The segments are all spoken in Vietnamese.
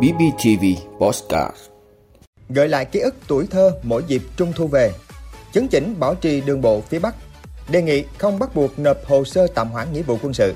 BBTV Postcard. Gợi lại ký ức tuổi thơ mỗi dịp trung thu về Chấn chỉnh bảo trì đường bộ phía Bắc Đề nghị không bắt buộc nộp hồ sơ tạm hoãn nghĩa vụ quân sự.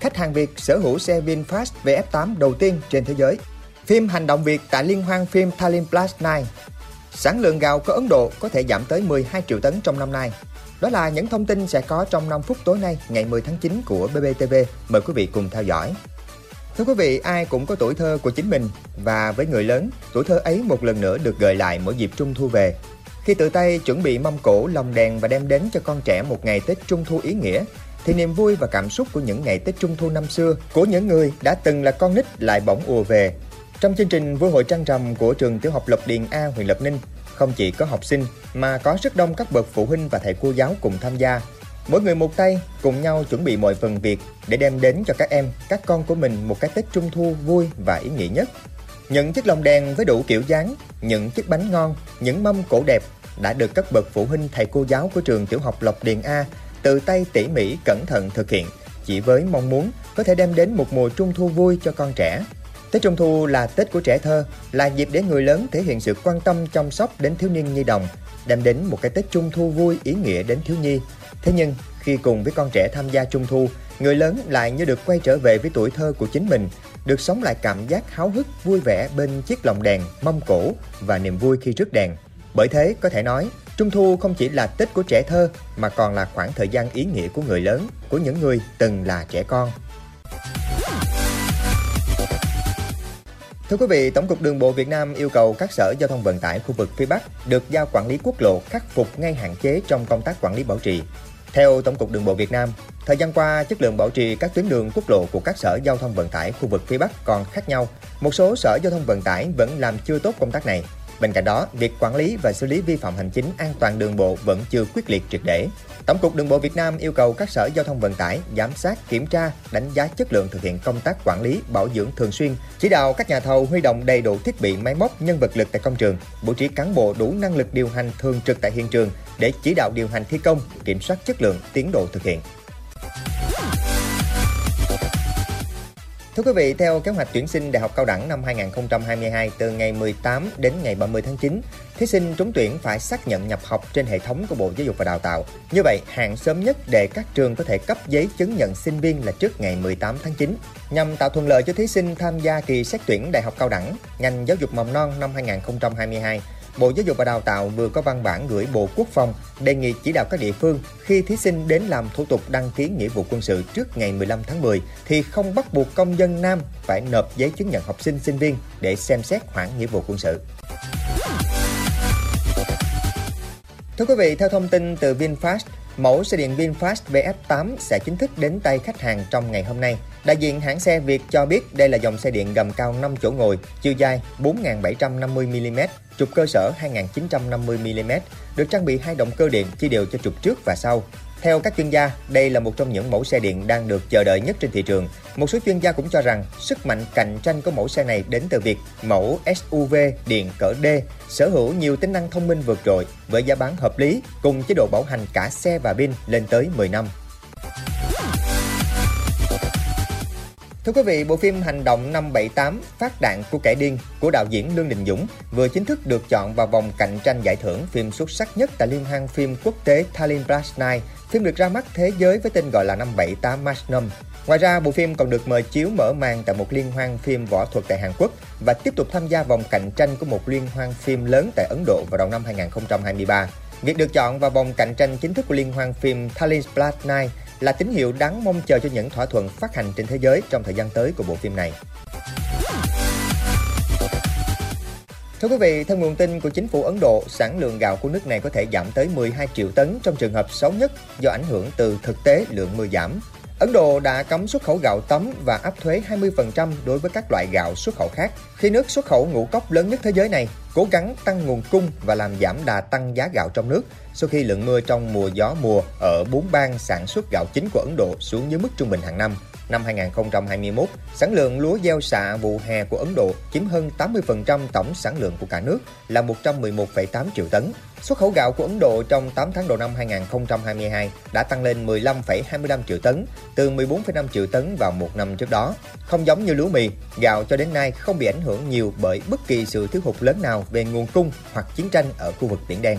Khách hàng Việt sở hữu xe VinFast VF8 đầu tiên trên thế giới. Phim hành động Việt tại liên hoan phim Tallinn Plus 9 Sản lượng gạo của Ấn Độ có thể giảm tới 12 triệu tấn trong năm nay. Đó là những thông tin sẽ có trong 5 phút tối nay, ngày 10 tháng 9 của BBTV. Mời quý vị cùng theo dõi. Thưa quý vị, ai cũng có tuổi thơ của chính mình và với người lớn, tuổi thơ ấy một lần nữa được gợi lại mỗi dịp Trung thu về. Khi tự tay chuẩn bị mâm cổ, lồng đèn và đem đến cho con trẻ một ngày Tết Trung thu ý nghĩa, thì niềm vui và cảm xúc của những ngày Tết Trung thu năm xưa của những người đã từng là con nít lại bỗng ùa về. Trong chương trình Vui hội trăng rằm của trường tiểu học Lộc Điền A, huyện Lộc Ninh, không chỉ có học sinh mà có rất đông các bậc phụ huynh và thầy cô giáo cùng tham gia. Mỗi người một tay cùng nhau chuẩn bị mọi phần việc để đem đến cho các em, các con của mình một cái Tết Trung thu vui và ý nghĩa nhất. Những chiếc lồng đèn với đủ kiểu dáng, những chiếc bánh ngon, những mâm cổ đẹp đã được các bậc phụ huynh thầy cô giáo của trường tiểu học Lộc Điền A tự tay tỉ mỉ cẩn thận thực hiện chỉ với mong muốn có thể đem đến một mùa trung thu vui cho con trẻ. Tết Trung Thu là Tết của trẻ thơ, là dịp để người lớn thể hiện sự quan tâm chăm sóc đến thiếu niên nhi đồng, đem đến một cái Tết Trung Thu vui ý nghĩa đến thiếu nhi. Thế nhưng, khi cùng với con trẻ tham gia Trung Thu, người lớn lại như được quay trở về với tuổi thơ của chính mình, được sống lại cảm giác háo hức, vui vẻ bên chiếc lồng đèn, mâm cổ và niềm vui khi rước đèn. Bởi thế, có thể nói, Trung Thu không chỉ là Tết của trẻ thơ mà còn là khoảng thời gian ý nghĩa của người lớn, của những người từng là trẻ con. Thưa quý vị, Tổng cục Đường bộ Việt Nam yêu cầu các sở giao thông vận tải khu vực phía Bắc được giao quản lý quốc lộ khắc phục ngay hạn chế trong công tác quản lý bảo trì. Theo Tổng cục Đường bộ Việt Nam, thời gian qua chất lượng bảo trì các tuyến đường quốc lộ của các sở giao thông vận tải khu vực phía Bắc còn khác nhau. Một số sở giao thông vận tải vẫn làm chưa tốt công tác này. Bên cạnh đó, việc quản lý và xử lý vi phạm hành chính an toàn đường bộ vẫn chưa quyết liệt triệt để. Tổng cục Đường bộ Việt Nam yêu cầu các sở giao thông vận tải giám sát, kiểm tra, đánh giá chất lượng thực hiện công tác quản lý, bảo dưỡng thường xuyên, chỉ đạo các nhà thầu huy động đầy đủ thiết bị máy móc, nhân vật lực tại công trường, bố trí cán bộ đủ năng lực điều hành thường trực tại hiện trường để chỉ đạo điều hành thi công, kiểm soát chất lượng, tiến độ thực hiện. Thưa quý vị, theo kế hoạch tuyển sinh Đại học Cao đẳng năm 2022 từ ngày 18 đến ngày 30 tháng 9, thí sinh trúng tuyển phải xác nhận nhập học trên hệ thống của Bộ Giáo dục và Đào tạo. Như vậy, hạn sớm nhất để các trường có thể cấp giấy chứng nhận sinh viên là trước ngày 18 tháng 9. Nhằm tạo thuận lợi cho thí sinh tham gia kỳ xét tuyển Đại học Cao đẳng, ngành giáo dục mầm non năm 2022 Bộ Giáo dục và Đào tạo vừa có văn bản gửi Bộ Quốc phòng đề nghị chỉ đạo các địa phương khi thí sinh đến làm thủ tục đăng ký nghĩa vụ quân sự trước ngày 15 tháng 10 thì không bắt buộc công dân nam phải nộp giấy chứng nhận học sinh sinh viên để xem xét hoãn nghĩa vụ quân sự. Thưa quý vị, theo thông tin từ VinFast, Mẫu xe điện VinFast VF8 sẽ chính thức đến tay khách hàng trong ngày hôm nay. Đại diện hãng xe Việt cho biết đây là dòng xe điện gầm cao 5 chỗ ngồi, chiều dài 4.750mm, trục cơ sở 2.950mm, được trang bị hai động cơ điện chia đều cho trục trước và sau. Theo các chuyên gia, đây là một trong những mẫu xe điện đang được chờ đợi nhất trên thị trường. Một số chuyên gia cũng cho rằng sức mạnh cạnh tranh của mẫu xe này đến từ việc mẫu SUV điện cỡ D sở hữu nhiều tính năng thông minh vượt trội với giá bán hợp lý cùng chế độ bảo hành cả xe và pin lên tới 10 năm. Thưa quý vị, bộ phim Hành động 578 Phát đạn của kẻ điên của đạo diễn Lương Đình Dũng vừa chính thức được chọn vào vòng cạnh tranh giải thưởng phim xuất sắc nhất tại Liên hoan phim quốc tế Tallinn Brass Night. Phim được ra mắt thế giới với tên gọi là 578 Magnum. Ngoài ra, bộ phim còn được mời chiếu mở màn tại một liên hoan phim võ thuật tại Hàn Quốc và tiếp tục tham gia vòng cạnh tranh của một liên hoan phim lớn tại Ấn Độ vào đầu năm 2023. Việc được chọn vào vòng cạnh tranh chính thức của liên hoan phim Tallinn Brass Night là tín hiệu đáng mong chờ cho những thỏa thuận phát hành trên thế giới trong thời gian tới của bộ phim này. Thưa quý vị, theo nguồn tin của chính phủ Ấn Độ, sản lượng gạo của nước này có thể giảm tới 12 triệu tấn trong trường hợp xấu nhất do ảnh hưởng từ thực tế lượng mưa giảm. Ấn Độ đã cấm xuất khẩu gạo tấm và áp thuế 20% đối với các loại gạo xuất khẩu khác. Khi nước xuất khẩu ngũ cốc lớn nhất thế giới này cố gắng tăng nguồn cung và làm giảm đà tăng giá gạo trong nước sau khi lượng mưa trong mùa gió mùa ở bốn bang sản xuất gạo chính của Ấn Độ xuống dưới mức trung bình hàng năm. Năm 2021, sản lượng lúa gieo xạ vụ hè của Ấn Độ chiếm hơn 80% tổng sản lượng của cả nước là 111,8 triệu tấn. Xuất khẩu gạo của Ấn Độ trong 8 tháng đầu năm 2022 đã tăng lên 15,25 triệu tấn, từ 14,5 triệu tấn vào một năm trước đó. Không giống như lúa mì, gạo cho đến nay không bị ảnh hưởng nhiều bởi bất kỳ sự thiếu hụt lớn nào về nguồn cung hoặc chiến tranh ở khu vực Biển Đen.